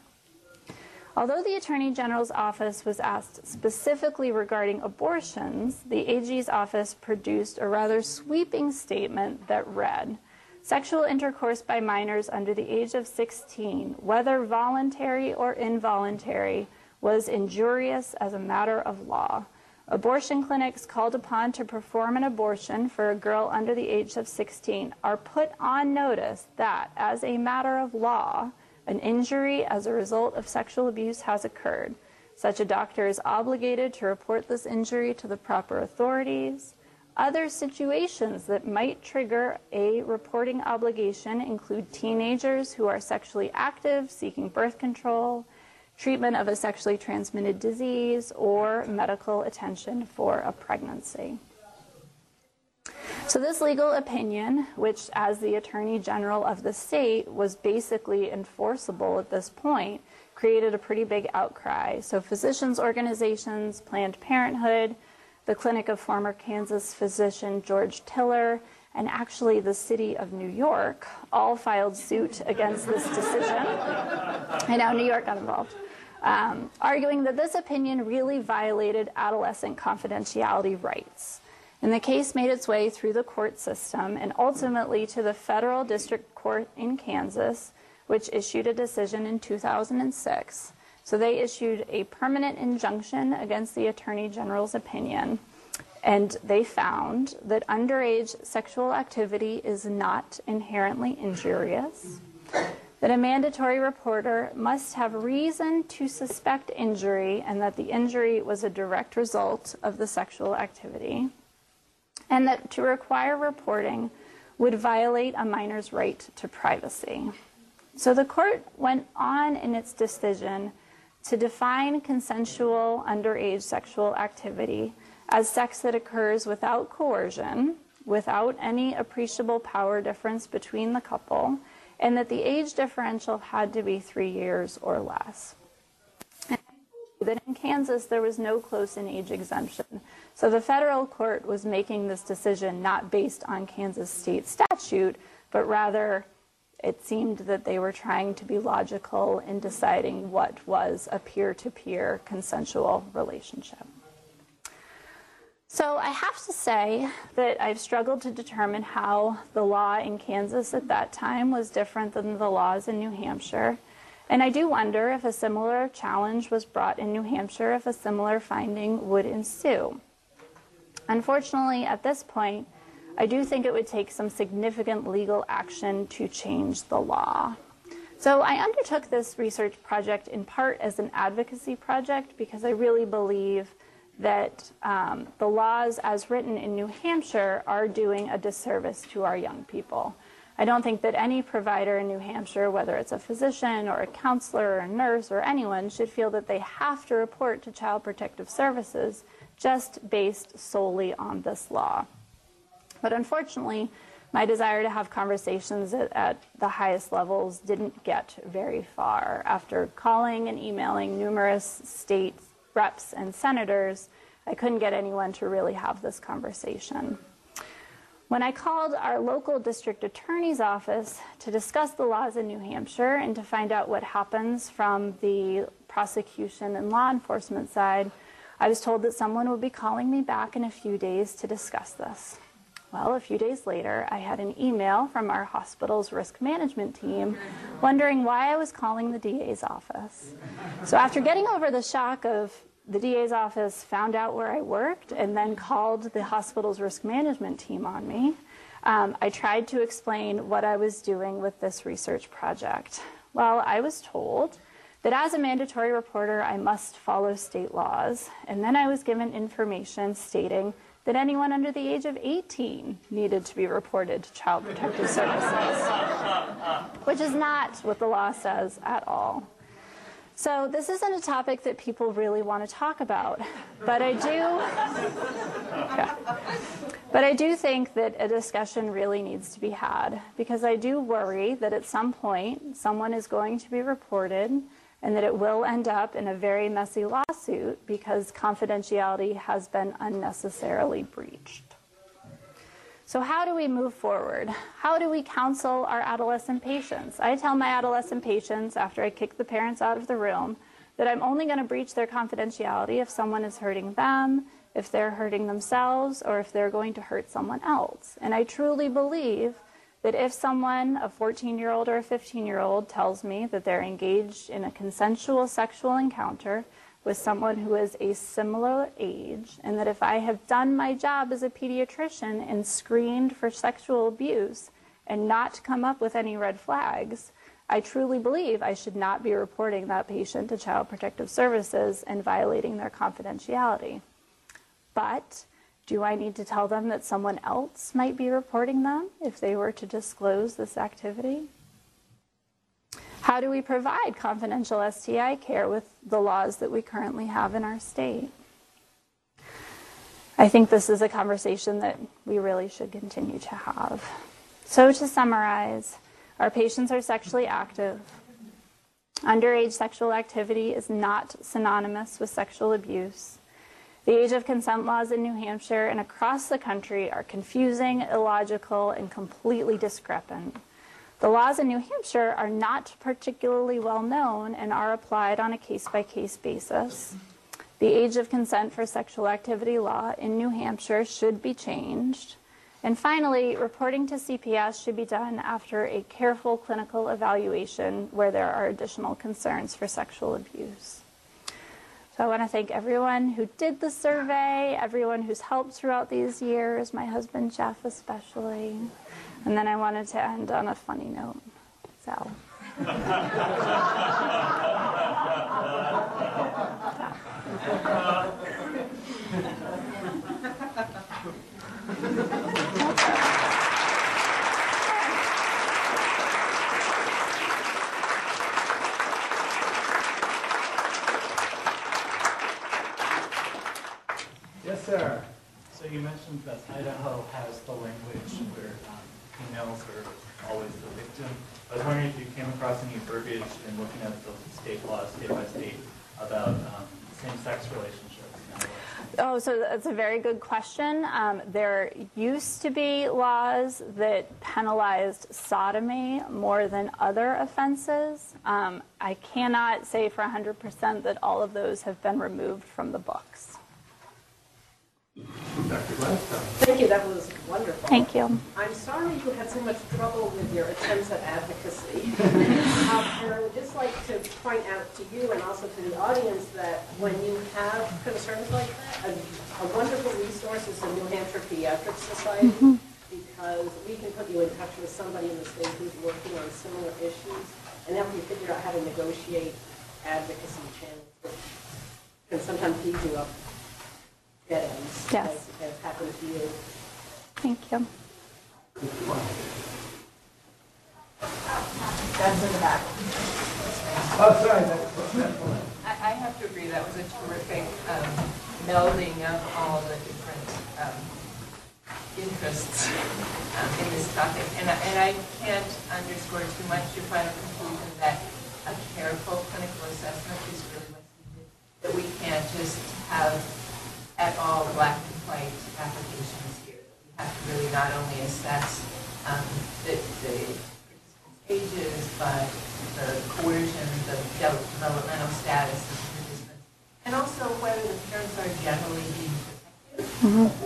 Although the Attorney General's office was asked specifically regarding abortions, the AG's office produced a rather sweeping statement that read Sexual intercourse by minors under the age of 16, whether voluntary or involuntary, was injurious as a matter of law. Abortion clinics called upon to perform an abortion for a girl under the age of 16 are put on notice that, as a matter of law, an injury as a result of sexual abuse has occurred. Such a doctor is obligated to report this injury to the proper authorities. Other situations that might trigger a reporting obligation include teenagers who are sexually active, seeking birth control, treatment of a sexually transmitted disease, or medical attention for a pregnancy. So, this legal opinion, which as the Attorney General of the state was basically enforceable at this point, created a pretty big outcry. So, physicians' organizations, Planned Parenthood, the clinic of former Kansas physician George Tiller, and actually the city of New York all filed suit against this decision. I know New York got involved. Um, arguing that this opinion really violated adolescent confidentiality rights. And the case made its way through the court system and ultimately to the federal district court in Kansas, which issued a decision in 2006. So they issued a permanent injunction against the Attorney General's opinion and they found that underage sexual activity is not inherently injurious, that a mandatory reporter must have reason to suspect injury, and that the injury was a direct result of the sexual activity, and that to require reporting would violate a minor's right to privacy. So the court went on in its decision to define consensual underage sexual activity as sex that occurs without coercion, without any appreciable power difference between the couple, and that the age differential had to be three years or less. And that in Kansas there was no close in age exemption. So the federal court was making this decision not based on Kansas state statute, but rather it seemed that they were trying to be logical in deciding what was a peer to peer consensual relationship. So I have to say that I've struggled to determine how the law in Kansas at that time was different than the laws in New Hampshire. And I do wonder if a similar challenge was brought in New Hampshire, if a similar finding would ensue. Unfortunately, at this point, I do think it would take some significant legal action to change the law. So I undertook this research project in part as an advocacy project because I really believe that um, the laws as written in New Hampshire are doing a disservice to our young people. I don't think that any provider in New Hampshire, whether it's a physician or a counselor or a nurse or anyone, should feel that they have to report to Child Protective Services just based solely on this law. But unfortunately, my desire to have conversations at, at, the highest levels didn't get very far. After calling and emailing numerous state reps and senators, I couldn't get anyone to really have this conversation. When I called our local district attorney's office to discuss the laws in New Hampshire and to find out what happens from the prosecution and law enforcement side, I was told that someone would be calling me back in a few days to discuss this. Well, a few days later, I had an email from our hospital's risk management team wondering why I was calling the DA's office. So, after getting over the shock of the DA's office found out where I worked and then called the hospital's risk management team on me, um, I tried to explain what I was doing with this research project. Well, I was told that as a mandatory reporter, I must follow state laws, and then I was given information stating that anyone under the age of 18 needed to be reported to Child Protective Services, which is not what the law says at all. So this isn't a topic that people really want to talk about, but I do yeah. But I do think that a discussion really needs to be had because I do worry that at some point someone is going to be reported and that it will end up in a very messy lawsuit because confidentiality has been unnecessarily breached. So, how do we move forward? How do we counsel our adolescent patients? I tell my adolescent patients after I kick the parents out of the room that I'm only going to breach their confidentiality if someone is hurting them, if they're hurting themselves, or if they're going to hurt someone else. And I truly believe that if someone, a 14 year old or a 15 year old, tells me that they're engaged in a consensual sexual encounter with someone who is a similar age, and that if I have done my job as a pediatrician and screened for sexual abuse and not come up with any red flags, I truly believe I should not be reporting that patient to Child Protective Services and violating their confidentiality. But do I need to tell them that someone else might be reporting them if they were to disclose this activity? How do we provide confidential STI care with the laws that we currently have in our state? I think this is a conversation that we really should continue to have. So, to summarize, our patients are sexually active. Underage sexual activity is not synonymous with sexual abuse. The age of consent laws in New Hampshire and across the country are confusing, illogical, and completely discrepant. The laws in New Hampshire are not particularly well known and are applied on a case by case basis. The age of consent for sexual activity law in New Hampshire should be changed. And finally, reporting to CPS should be done after a careful clinical evaluation where there are additional concerns for sexual abuse. So I want to thank everyone who did the survey, everyone who's helped throughout these years, my husband Jeff especially. And then I wanted to end on a funny note. So. Yes, sir. So you mentioned that Idaho has the language where um, females are always the victim. I was wondering if you came across any verbiage in looking at the state laws, state by state, about um, same-sex relationships. Oh, so that's a very good question. Um, there used to be laws that penalized sodomy more than other offenses. Um, I cannot say for 100% that all of those have been removed from the books. Dr. Gladstone. Thank you, that was wonderful. Thank you. I'm sorry you had so much trouble with your attempts at advocacy. Um, And I would just like to point out to you and also to the audience that when you have concerns like that, a a wonderful resource is the New Hampshire Pediatric Society, because we can put you in touch with somebody in the state who's working on similar issues, and help you figure out how to negotiate advocacy channels, which can sometimes lead you up dead ends, Yes. as has happened to you. Thank you. That's in the back. Oh, sorry, that's, that's fine. I, I have to agree, that was a terrific um, melding of all the different um, interests um, in this topic. And, I- and I can't underscore too much your final conclusion that a careful clinical assessment is really what's needed. That we can't just have at all black and white applications here. We have to really not only assess um, the, the ages, but the coercion, the developmental status of the participants, and also whether the parents are generally being protected,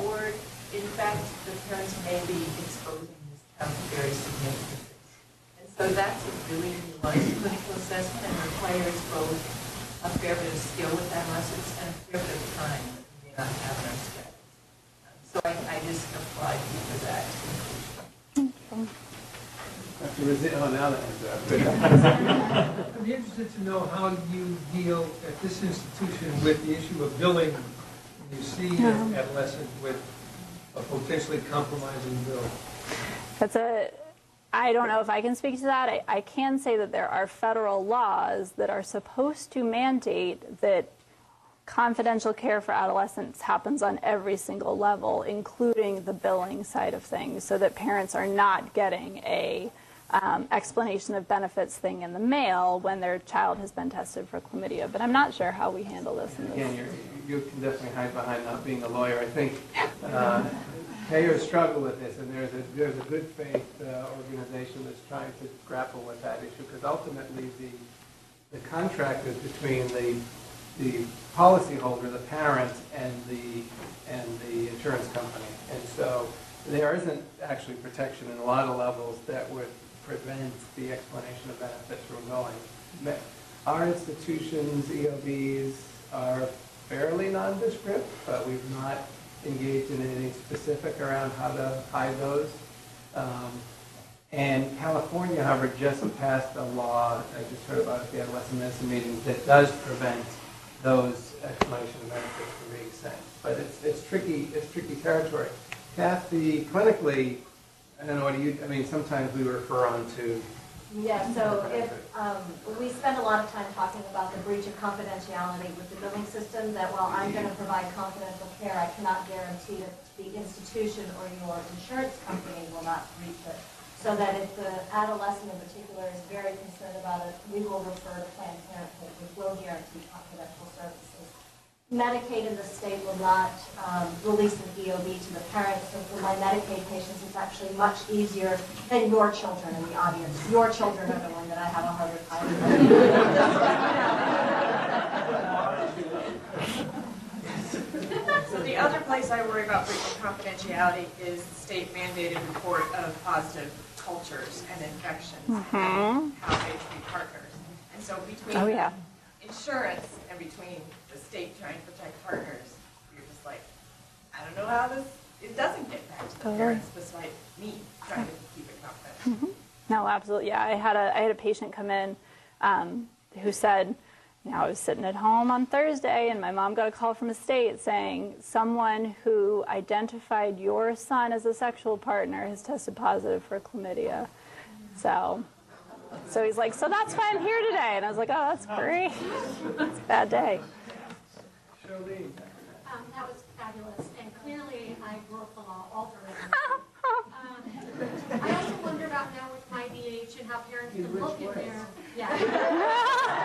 or in fact, the parents may be exposing this child to very significant risks. And so that's a really nuanced clinical assessment and requires both a fair bit of skill with adolescents and a fair bit of time that we may not have in our. So I, I just applaud you for that conclusion. Dr. Rizzi, oh, now that one's up. I'd be interested to know how you deal at this institution with the issue of billing. when You see an uh-huh. adolescent with a potentially compromising bill. That's a, I don't know if I can speak to that. I, I can say that there are federal laws that are supposed to mandate that confidential care for adolescents happens on every single level, including the billing side of things, so that parents are not getting a um, explanation of benefits thing in the mail when their child has been tested for chlamydia. But I'm not sure how we handle this in this. Again, you can definitely hide behind not being a lawyer. I think uh, payers struggle with this, and there's a, there's a good faith uh, organization that's trying to grapple with that issue, because ultimately the, the contract is between the, the policyholder, the parent, and the, and the insurance company. And so there isn't actually protection in a lot of levels that would prevent the explanation of benefits from going. Our institutions, EOBs, are fairly nondescript, but we've not engaged in anything specific around how to hide those. Um, And California, however, just passed a law, I just heard about it at the adolescent medicine meeting, that does prevent those explanation of benefits from being sent. But it's, it's tricky, it's tricky territory. Kathy, clinically, I don't know, what do you, I mean, sometimes we refer on to, Yeah, so if, um, we spend a lot of time talking about the breach of confidentiality with the billing system, that while I'm gonna provide confidential care, I cannot guarantee that the institution or your insurance company will not breach it. So that if the adolescent in particular is very concerned about it, we will refer to Planned Parenthood, which will guarantee confidential services. Medicaid in the state will not um, release an EOB to the parents, so for my Medicaid patients, it's actually much easier than your children in the audience. Your children are the one that I have a harder time with. So the other place I worry about breach of confidentiality is the state mandated report of positive cultures and infections and how they treat partners. And so between Oh, yeah. insurance and between the state trying to protect partners, you're just like, I don't know how this, it doesn't get back to the Totally. parents despite me trying to keep it confidential. Mm-hmm. No, absolutely. Yeah, I had a I had a patient come in um, who said, you know, I was sitting at home on Thursday, and my mom got a call from the state saying someone who identified your son as a sexual partner has tested positive for chlamydia. So, so he's like, so that's why I'm here today, and I was like, oh, that's great. It's a bad day. Charlene. Um, That was fabulous, and clearly I broke the law all the way. Um, I also wonder about now with my DH and how parents can look at their, yeah.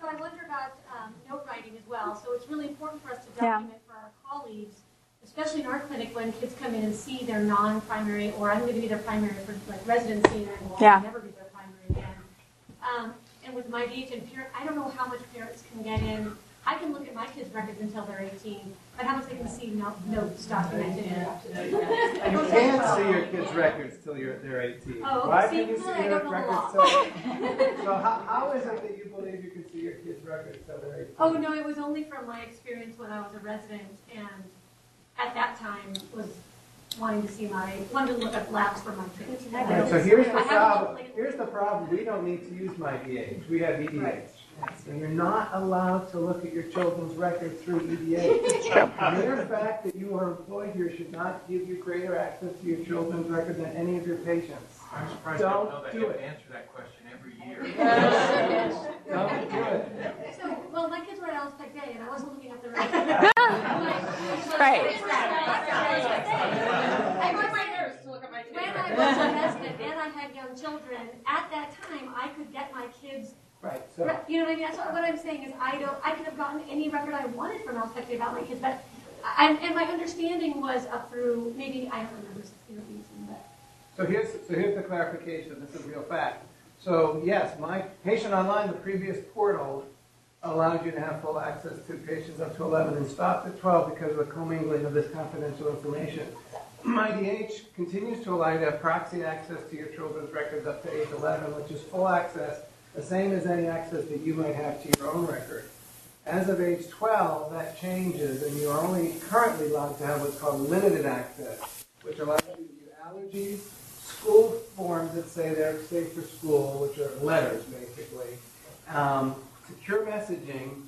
So I wonder about um, note writing as well. So it's really important for us to Yeah. document for our colleagues, especially in our clinic when kids come in and see their non-primary, or I'm going to be their primary for like residency, and I will Yeah. never be their primary again. Um, and with my DH and parent, I don't know how much parents can get in. I can look at my kids' records until they're 18, but how much they can see no, notes documented. You can't see your kids' records till you're, they're 18. Oh, Why see, can you see I your don't know the records law. till? So how, how is it that you believe you can see your kids' records till they're 18? Oh, no, it was only from my experience when I was a resident and at that time was wanting to see my, wanted to look at labs for my kids. Right, so here's I the haven't problem, looked- here's the problem, we don't need to use my DH, we have EDH. And you're not allowed to look at your children's records through EDH. The mere fact that you are employed here should not give you greater access to your children's record than any of your patients. I'm surprised I Don't don't know that. do You it. answer that question every year. Don't do it. So, well, my kids were at Alice Peck Day and I wasn't looking at the record. Right. I want my nurse to look at my When. I was a resident and I had young children, at that time, I could get my kids, Right, so, you know what I mean? That's what, what I'm saying is I don't, I could have gotten any record I wanted from Alice Peck Day about my kids, but, and, and my understanding was up through, maybe, I don't remember, you know, reason, but. so here's, so here's the clarification, this is real fact. So yes, my patient online, the previous portal allowed you to have full access to patients up to 11 and stopped at 12 because of the commingling of this confidential information. My DH continues to allow you to have proxy access to your children's records up to age 11, which is full access, the same as any access that you might have to your own record. As of age 12, that changes, and you are only currently allowed to have what's called limited access, which allows you to view allergies, school forms that say they're safe for school, which are letters, basically, um, secure messaging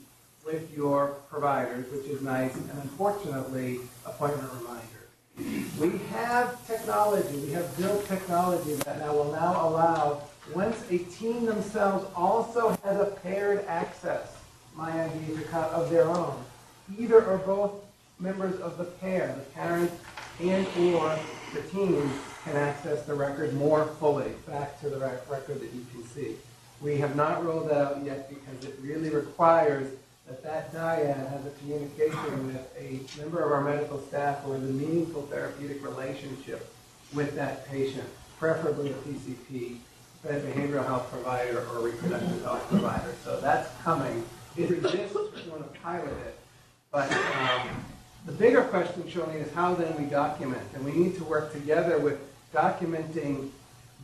with your providers, which is nice, and unfortunately, appointment reminders. We have technology, we have built technology that now will now allow, once a team themselves also has a paired access, my IDs account of their own, either or both members of the pair, the parent and or the team can access the record more fully, back to the record that you can see. We have not rolled out yet because it really requires that that dyad has a communication with a member of our medical staff or the meaningful therapeutic relationship with that patient, preferably a PCP, a behavioral health provider or a reproductive health provider. So that's coming. Exists, we want to pilot it. But um, the bigger question, Charlene, is how then we document. And we need to work together with documenting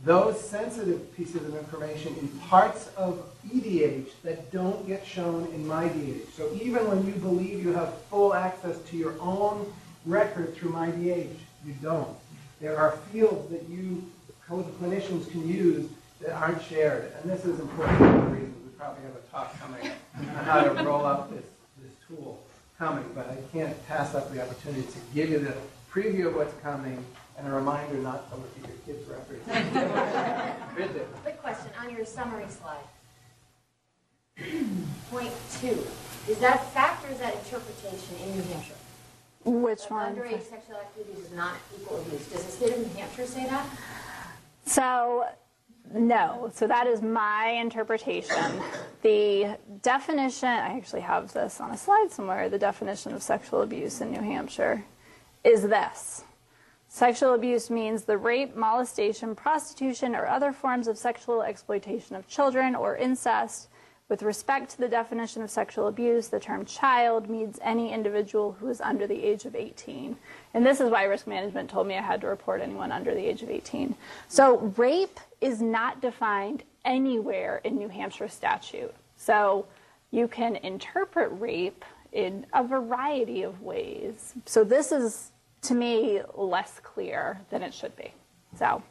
those sensitive pieces of information in parts of EDH that don't get shown in MyDH. So even when you believe you have full access to your own record through MyDH, you don't. There are fields that you, clinicians can use that aren't shared. And this is important for the reasons. We probably have a talk coming on how to roll out this, this tool coming, but I can't pass up the opportunity to give you the preview of what's coming and a reminder not to look at your kids' records. Right. Quick question, on your summary slide. Point two, is that fact or is that interpretation in New Hampshire? Which That one? Underage sexual activity is not equal abuse. Does the state of New Hampshire say that? So, no. So that is my interpretation. The definition, I actually have this on a slide somewhere, the definition of sexual abuse in New Hampshire is this. Sexual abuse means the rape, molestation, prostitution, or other forms of sexual exploitation of children or incest. With respect to the definition of sexual abuse, the term child means any individual who is under the age of 18. And this is why risk management told me I had to report anyone under the age of 18. So rape is not defined anywhere in New Hampshire statute. So you can interpret rape in a variety of ways. So this is, to me, less clear than it should be. So.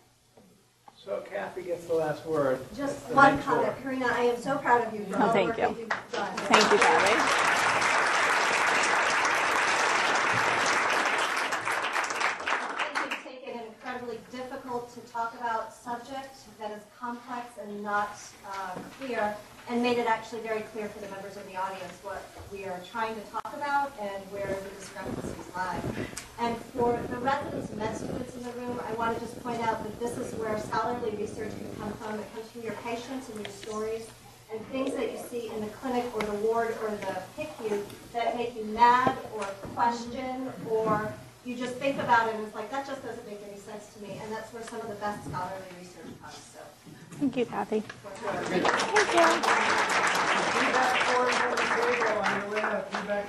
So Kathy gets the last word. Just one comment, Karina, I am so proud of you for Oh, all the thank work you. you've done. Thank you, Kathy. I think you've taken an incredibly difficult to talk about subject that is complex and not uh, clear, and made it actually very clear for the members of the audience what we are trying to talk about and where the discrepancies lie. And for the residents and med students in the room, I want to just point out that this is where scholarly research can come from. It comes from your patients and your stories and things that you see in the clinic or the ward or the PICU that make you mad or question or you just think about it and it's like, that just doesn't make any sense to me. And that's where some of the best scholarly research comes. So Thank you, Kathy. Thank you. Thank you.